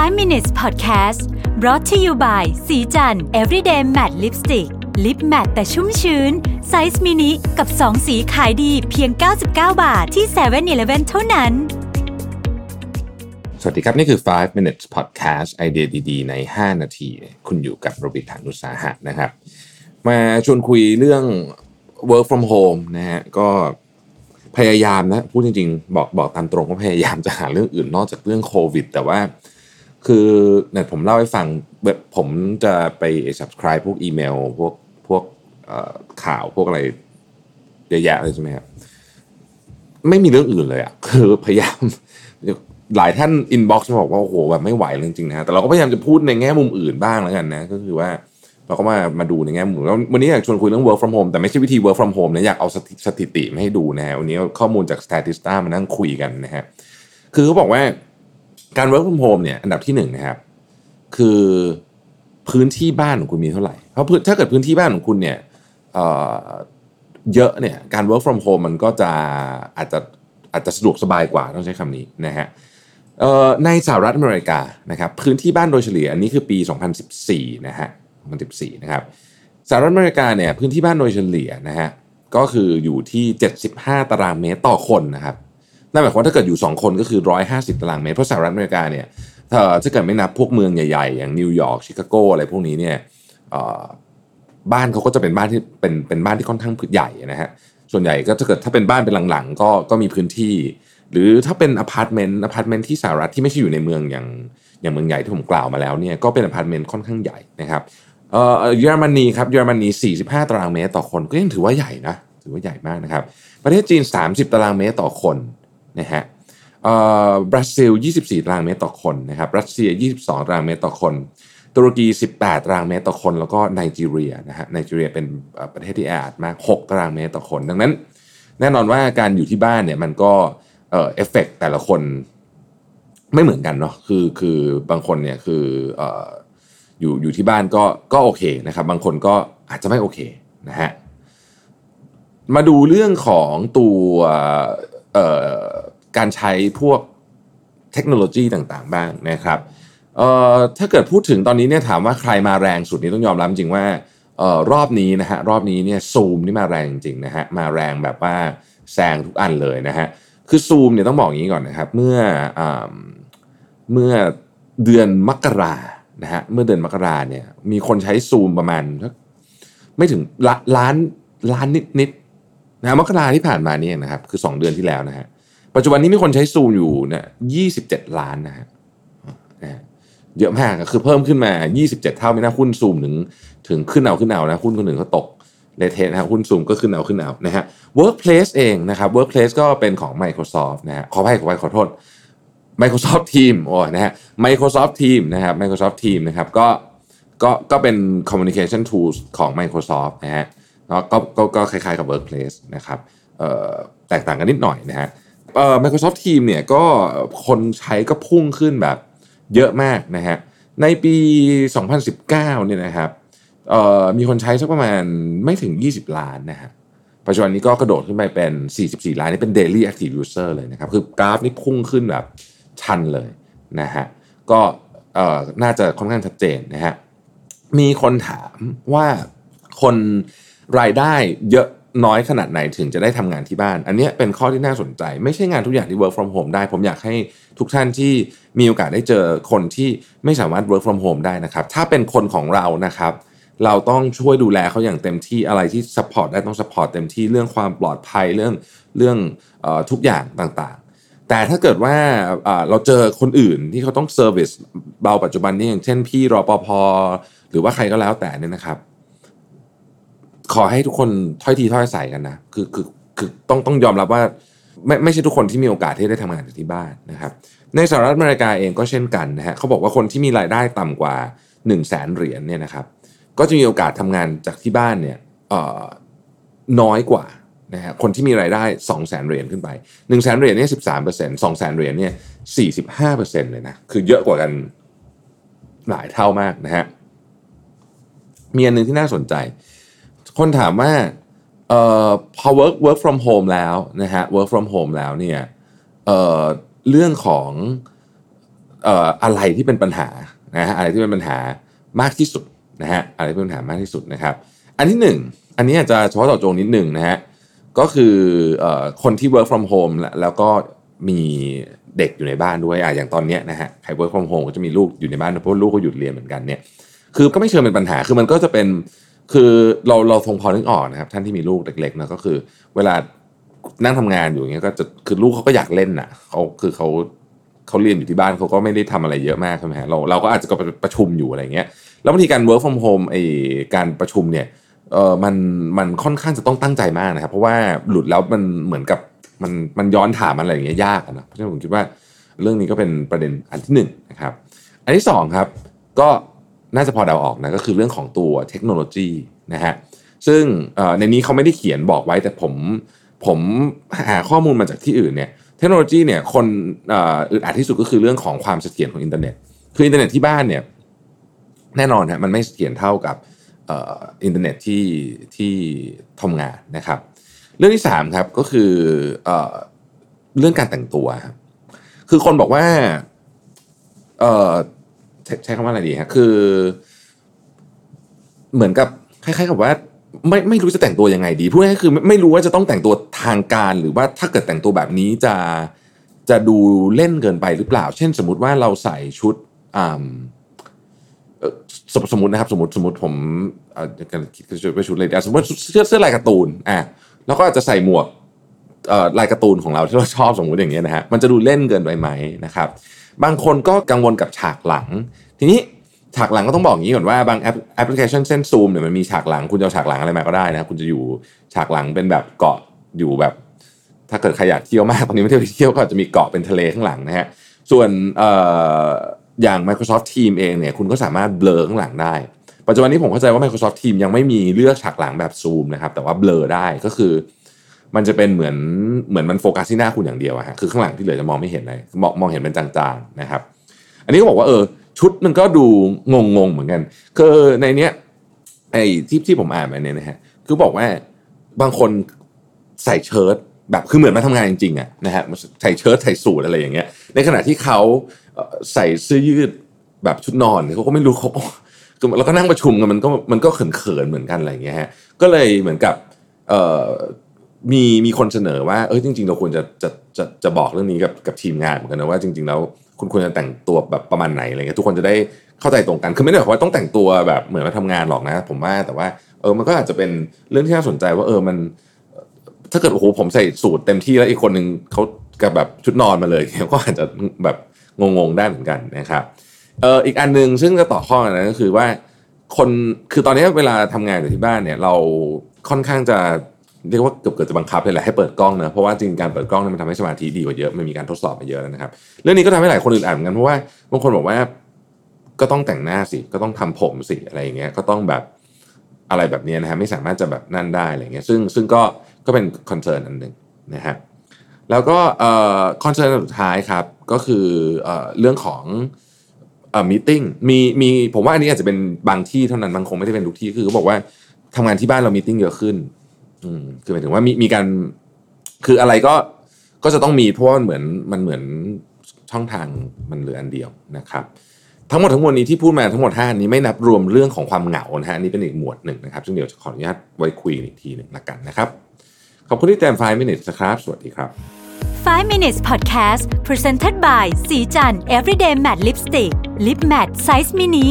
5 minutes podcast brought to you by ศรีจันทร์ everyday matte lipstick lip matte แต่ชุ่มชื้น ไซส์มินิกับ 2 สีขายดีเพียง 99 บาทที่7 e เ e ่ e อเท่านั้น สวัสดีครับ นี่คือ 5 minutes podcast ไอเดียดีๆ ใน 5 นาที คุณอยู่กับรวิศ หาญอุตสาหะนะครับ มาชวนคุยเรื่อง work from home นะฮะก็พยายามนะพูดจริงๆ บอกบอกตามตรงว่าพยายามจะหาเรื่องอื่นนอกจากเรื่องโควิด แต่ว่า คือเนี่ยผมเล่าให้ฟังแบบผมจะไป subscribe พวกอีเมล พวกพวกข่าวพวกอะไรเยอะแยะเลยใช่ไหมครับไม่มีเรื่องอื่นเลยอะคือพยายามหลายท่าน inbox มาบอกว่าโอ้โหแบบไม่ไหวจริงๆนะแต่เราก็พยายามจะพูดในแง่มุมอื่นบ้างแล้วกันนะก็คือว่าเราก็มามาดูในแง่มุมแล้ววันนี้อยากชวนคุยเรื่อง work from home แต่ไม่ใช่วิธี work from home นะอยากเอาสถิติมาให้ดูนะฮะวันนี้ข้อมูลจาก Statista มานั่งคุยกันนะฮะคือเขาบอกว่า การ work from home เนี่ยอันดับที่หนึ่งนะครับ คือพื้นที่บ้านของคุณมีเท่าไหร่ เพราะถ้าเกิดพื้นที่บ้านของคุณเนี่ยเเยอะเนี่ยการ work from home มันก็จะอาจจะอาจจะสะดวกสบายกว่าต้องใช้คำนี้นะฮะในสหรัฐอเมริกานะครับพื้นที่บ้านโดยเฉลี่ยอันนี้คือปี 2014 นะฮะ 2014 นะครับสหรัฐอเมริกาเนี่ยพื้นที่บ้านโดยเฉลี่ยนะฮะก็คืออยู่ที่ 75 ตารางเมตรต่อคนนะครับ นั่นหมายความว่าถ้าเกิดอยู่ 2 คนก็คือ 150 ตารางเมตร เพราะสหรัฐอเมริกาเนี่ยถ้าเกิดไม่นับพวกเมืองใหญ่ๆ อย่างนิวยอร์กชิคาโกอะไรพวกนี้เนี่ยบ้านเขาก็จะเป็นบ้านที่เป็นเป็นบ้านที่ค่อนข้างใหญ่นะฮะส่วนใหญ่ก็ถ้าเกิดถ้าเป็นบ้านเป็นหลังๆ ก็ก็มีพื้นที่ หรือถ้าเป็นอพาร์ตเมนต์อพาร์ตเมนต์ที่สหรัฐที่ไม่ใช่อยู่ในเมืองอย่างอย่างเมืองใหญ่ที่ผมกล่าวมาแล้วเนี่ยก็เป็นอพาร์ตเมนต์ค่อนข้างใหญ่นะครับเอ่อเยอรมนีครับเยอรมนี 45 ตารางเมตรต่อคนก็ยังถือว่าใหญ่นะถือว่าใหญ่มากนะครับประเทศจีน 30 ตารางเมตรต่อคน นะฮะเอ่อบราซิล 24 ตารางเมตรต่อคนนะครับรัสเซีย 22 ตารางเมตรต่อคน ตุรกี 18 ตารางเมตรต่อคน แล้วก็ไนจีเรียนะฮะไนจีเรียเป็นประเทศที่แออัดมาก 6 ตารางเมตรต่อคน ดังนั้น แน่นอนว่าการอยู่ที่บ้านเนี่ยมันก็เอ่อเอฟเฟกแต่ละคนไม่เหมือนกันเนาะคือคือบางคนเนี่ยคือเอ่ออยู่อยู่ที่บ้านก็ก็โอเคนะครับ บางคนก็อาจจะไม่โอเคนะฮะมาดูเรื่องของตัวเอ่อ การใช้พวกเทคโนโลยีต่างๆ บ้างนะครับเอ่อถ้าเกิดพูดถึงตอนนี้เนี่ยถามว่าใครมาแรงสุดนี้ต้องยอมรับจริงว่าเอ่อรอบนี้นะฮะรอบนี้เนี่ยซูมนี่มาแรงจริงนะฮะมาแรงแบบว่าแซงทุกอันเลยนะฮะคือซูมเนี่ยต้องบอกอย่างนี้ก่อนนะครับเมื่ออ่าเมื่อเดือนมกรานะฮะเมื่อเดือนมกราเนี่ยมีคนใช้ซูมประมาณ ไม่ถึงล้านล้านนิดๆนะฮะมกราที่ผ่านมานี่นะครับคือ 2 เดือนที่แล้วนะฮะ ปัจจุบันนี้มีคนใช้ซูมอยู่เนี่ยยี่สิบเจ็ดล้านนะฮะเยอะมากคือเพิ่มขึ้นมา 27 เท่าไม่น่าหุ้นซูมถึงถึงขึ้นเอาขึ้นเอานะหุ้นคนหนึ่งก็ตกเลเทนะฮะหุ้นซูมก็ขึ้นเอาขึ้นเอานะฮะ Workplace เองนะครับ Workplace ก็เป็นของ Microsoft นะฮะขอให้ขอให้ขอโทษ Microsoft Team โอ้นะฮะ Microsoft Team นะครับ Microsoft Team นะครับก็ก็ก็เป็น communication tools ของ Microsoft นะฮะก็ก็ก็คล้ายๆกับ Workplace นะครับเอ่อแตกต่างกันนิดหน่อยนะฮะ เอ่อ Microsoft Teams เนี่ยก็คนใช้ก็พุ่งขึ้นแบบเยอะมากนะฮะในปี 2019เนี่ยนะครับเอ่อมีคนใช้สักประมาณไม่ถึง 20 ล้านนะฮะปัจจุบันนี้ก็กระโดดขึ้นไปเป็น 44 ล้าน นี่เป็น daily active user เลยนะครับ คือกราฟนี่พุ่งขึ้นแบบชันเลยนะฮะก็เอ่อน่าจะค่อนข้างชัดเจนนะฮะมีคนถามว่าคนรายได้เยอะ น้อยขนาดไหนถึงจะได้ทำงานที่บ้าน อันนี้เป็นข้อที่น่าสนใจ ไม่ใช่งานทุกอย่างที่ work from home ได้ ผมอยากให้ทุกท่านที่มีโอกาสได้เจอคนที่ไม่สามารถ work from home ได้นะครับ ถ้าเป็นคนของเรานะครับ เราต้องช่วยดูแลเขาอย่างเต็มที่อะไรที่ support ได้ต้อง support เต็มที่เรื่องความปลอดภัยเรื่องเรื่องออทุกอย่างต่างๆ แต่ถ้าเกิดว่าเราเจอคนอื่นที่เขาต้อง service เบาปัจจุบันนี้อย่างเช่นพี่รอปภหรือว่าใครก็แล้วแต่เนี่ยนะครับ ขอให้ทุกคนถ้อยทีถ้อยอาศัยกันนะคือคือคือต้องต้องยอมรับว่าไม่ไม่ใช่ทุกคนที่มีโอกาสที่ได้ทำงานจากที่บ้านนะครับในสหรัฐอเมริกาเองก็เช่นกันนะฮะเขาบอกว่าคนที่มีรายได้ต่ำกว่า1 0 0 0 0แสนเหรียญเนี่ยนะครับก็จะมีโอกาสทำงานจากที่บ้านเนี่ยเอ่อน้อยกว่านะฮะคนที่มีรายได้ 2 0 0แสนเหรียญขึ้นไป1 0 0 0 0แสนเหรียญเนี่ย13เปอร์เซ็นต์สองแสนเหรียญเนี่ย45เปอร์เซ็นต์เลยนะคือเยอะกว่ากันหลายเท่ามากนะฮะมีอันหนึ่งที่น่าสนใจ คนถามว่าเอ่อพอ work work from home แล้วนะฮะ work from home แล้วเนี่ยเอ่อเรื่องของเอ่ออะไรที่เป็นปัญหานะฮะอะไรที่เป็นปัญหามากที่สุดนะฮะอะไรเป็นปัญหามากที่สุดนะครับ อันที่หนึ่งอันนี้อาจจะเฉพาะเจาะจงนิดหนึ่งนะฮะก็คือเอ่อคนที่ work from home แล้วแล้วก็มีเด็กอยู่ในบ้านด้วยอะอย่างตอนเนี้ยนะฮะใคร work from home ก็จะมีลูกอยู่ในบ้านเพราะลูกก็หยุดเรียนเหมือนกันเนี่ยคือก็ไม่เชิงเป็นปัญหาคือมันก็จะเป็น คือเราเราคงพอนึกออกนะครับ ท่านที่มีลูกเล็กๆนะก็คือ เวลานั่งทำงานอยู่อย่างเงี้ยก็จะคือลูกเขาก็อยากเล่นน่ะเขาคือเขาเขาเรียนอยู่ที่บ้านเขาก็ไม่ได้ทำอะไรเยอะมากใช่ไหมฮะเราเราก็อาจจะก็ประชุมอยู่อะไรเงี้ยแล้วบางทีการ work from home ไอการประชุมเนี่ยเออมันมันค่อนข้างจะต้องตั้งใจมากนะครับเพราะว่าหลุดแล้วมันเหมือนกับมันมันย้อนถามอะไรอย่างเงี้ยยากนะเพราะฉะนั้นผมคิดว่าเรื่องนี้ก็เป็นประเด็นอันที่หนึ่งนะครับ อันที่สองครับ ก็ น่าจะพอเดาออกนะก็คือเรื่องของตัวเทคโนโลยีนะฮะซึ่งในนี้เขาไม่ได้เขียนบอกไว้แต่ผมผมหาข้อมูลมาจากที่อื่นเนี่ยเทคโนโลยีเนี่ยคนอึดอัดที่สุดก็คือเรื่องของความเสถียรของอินเทอร์เน็ต คืออินเทอร์เน็ตที่บ้านเนี่ยแน่นอนฮะมันไม่เสถียรเท่ากับอินเทอร์เน็ตที่ที่ทำงานนะครับ เรื่องที่สามครับก็คือเอเรื่องการแต่งตัวครับคือคนบอกว่า ใช้คำว่าอะไรดีฮะคือ เหมือนกับคล้ายๆกับว่าไม่ไม่รู้จะแต่งตัวยังไงดีพูดง่ายๆคือไม่ไม่รู้ว่าจะต้องแต่งตัวทางการหรือว่าถ้าเกิดแต่งตัวแบบนี้จะจะดูเล่นเกินไปหรือเปล่า เช่น สมมติว่าเราใส่ชุดอ่าสมสมมตินะครับ สมมติสมมติผมเอ่อการคิดจะไปชุดอะไรสมมติเสื้อเสื้อลายการ์ตูนอะแล้วก็อาจจะใส่หมวกลายการ์ตูนของเราที่เราชอบสมมติอย่างเงี้ยนะฮะมันจะดูเล่นเกินไปไหมนะครับ บางคนก็กังวลกับฉากหลัง ทีนี้ฉากหลังก็ต้องบอกอย่างนี้ก่อนว่าบางแอปแอปพลิเคชันเส้นซูมเนี่ยมันมีฉากหลัง คุณจะเอาฉากหลังอะไรมาก็ได้นะคุณจะอยู่ฉากหลังเป็นแบบเกาะอยู่แบบ ถ้าเกิดใครอยากเที่ยวมากตอนนี้ไม่ได้ไปเที่ยวก็จะมีเกาะเป็นทะเลข้างหลังนะฮะส่วนเอ่ออย่าง Microsoft Teams เองเนี่ยคุณก็สามารถเบลอข้างหลังได้ ปัจจุบันนี้ผมเข้าใจว่า Microsoft Teams ยังไม่มีเลือกฉากหลังแบบซูมนะครับแต่ว่าเบลอได้ก็คือ มันจะเป็นเหมือนเหมือนมันโฟกัสที่หน้าคุณอย่างเดียวอะฮะคือข้างหลังที่เหลือจะมองไม่เห็นเลยมองมองเห็นเป็นจางๆนะครับ อันนี้ก็บอกว่าเออชุดมันก็ดูงงๆเหมือนกันคือในเนี้ยไอ้ที่ที่ผมอ่านมาเนี่ยนะฮะคือบอกว่าบางคนใส่เชิ้ตแบบคือเหมือนมาทำงานจริงๆอะนะฮะใส่เชิ้ตใส่สูทอะไรอย่างเงี้ย ในขณะที่เขาใส่เสื้อยืดแบบชุดนอนเขาก็ไม่รู้เขาเราก็นั่งประชุมกันมันก็มันก็เขินๆเหมือนกันอะไรอย่างเงี้ยฮะก็เลยเหมือนกับเอ่อ มีมีคนเสนอว่าเออจริง ๆ เราควรจะจะจะจะบอกเรื่องนี้กับกับทีมงานเหมือนกันนะว่าจริง ๆ แล้วคุณควรจะแต่งตัวแบบประมาณไหนอะไรเงี้ยทุกคนจะได้เข้าใจตรงกันคือไม่ได้บอกว่าต้องแต่งตัวแบบเหมือนมาทำงานหรอกนะ ผมว่าแต่ว่าเออมันก็อาจจะเป็นเรื่องที่น่าสนใจว่าเออมัน ถ้าเกิดโอ้โหผมใส่สูทเต็มที่แล้วอีกคนหนึ่งเขากับแบบชุดนอนมาเลยก็อาจจะแบบงงๆได้เหมือนกันนะครับเอออีกอันหนึ่งซึ่งจะต่อข้อนนะก็คือว่าคนคือตอนนี้เวลาทำงานอยู่ที่บ้านเนี่ย เราค่อนข้างจะ เรียกว่าเกือบเกือบจะบังคับเลยแหละให้เปิดกล้องนะเพราะว่าจริงการเปิดกล้องนี่มันทำให้สมาธิดีกว่าเยอะมันมีการทดสอบมาเยอะแล้วนะครับ เรื่องนี้ก็ทำให้หลายคนอื่นอ่านเหมือนกันเพราะว่าบางคนบอกว่าก็ต้องแต่งหน้าสิก็ต้องทำผมสิอะไรอย่างเงี้ยก็ต้องแบบอะไรแบบนี้นะฮะไม่สามารถจะแบบนั่นได้อะไรเงี้ยซึ่งซึ่งก็ก็เป็น concern อันหนึ่งนะฮะแล้วก็ concern สุดท้ายครับก็คือเอเรื่องของเอ่อ meeting มีมีผมว่าอันนี้อาจจะเป็นบางที่เท่านั้นบางคงไม่ได้เป็นทุกที่คือเขาบอกว่าทำงานที่บ้านเรา meeting เยอะขึ้น อืมคือหมายถึงว่ามีมีการคืออะไรก็ก็จะต้องมีเพราะว่ามันเหมือนมันเหมือนช่องทางมันเหลืออันเดียวนะครับ ทั้งหมดทั้งมวลนี้ที่พูดมาทั้งหมด5นี้ไม่นับรวมเรื่องของความเหงานะฮะอันนี้เป็นอีกหมวดหนึ่งนะครับ ซึ่งเดี๋ยวจะขออนุญาตไว้คุยกันอีกทีหนึ่งละกันนะครับ ขอบคุณที่แตมไฟมินิทนะครับ สวัสดีครับ 5 minutes podcast presented by สีจัน everyday matte lipstick lip matte size mini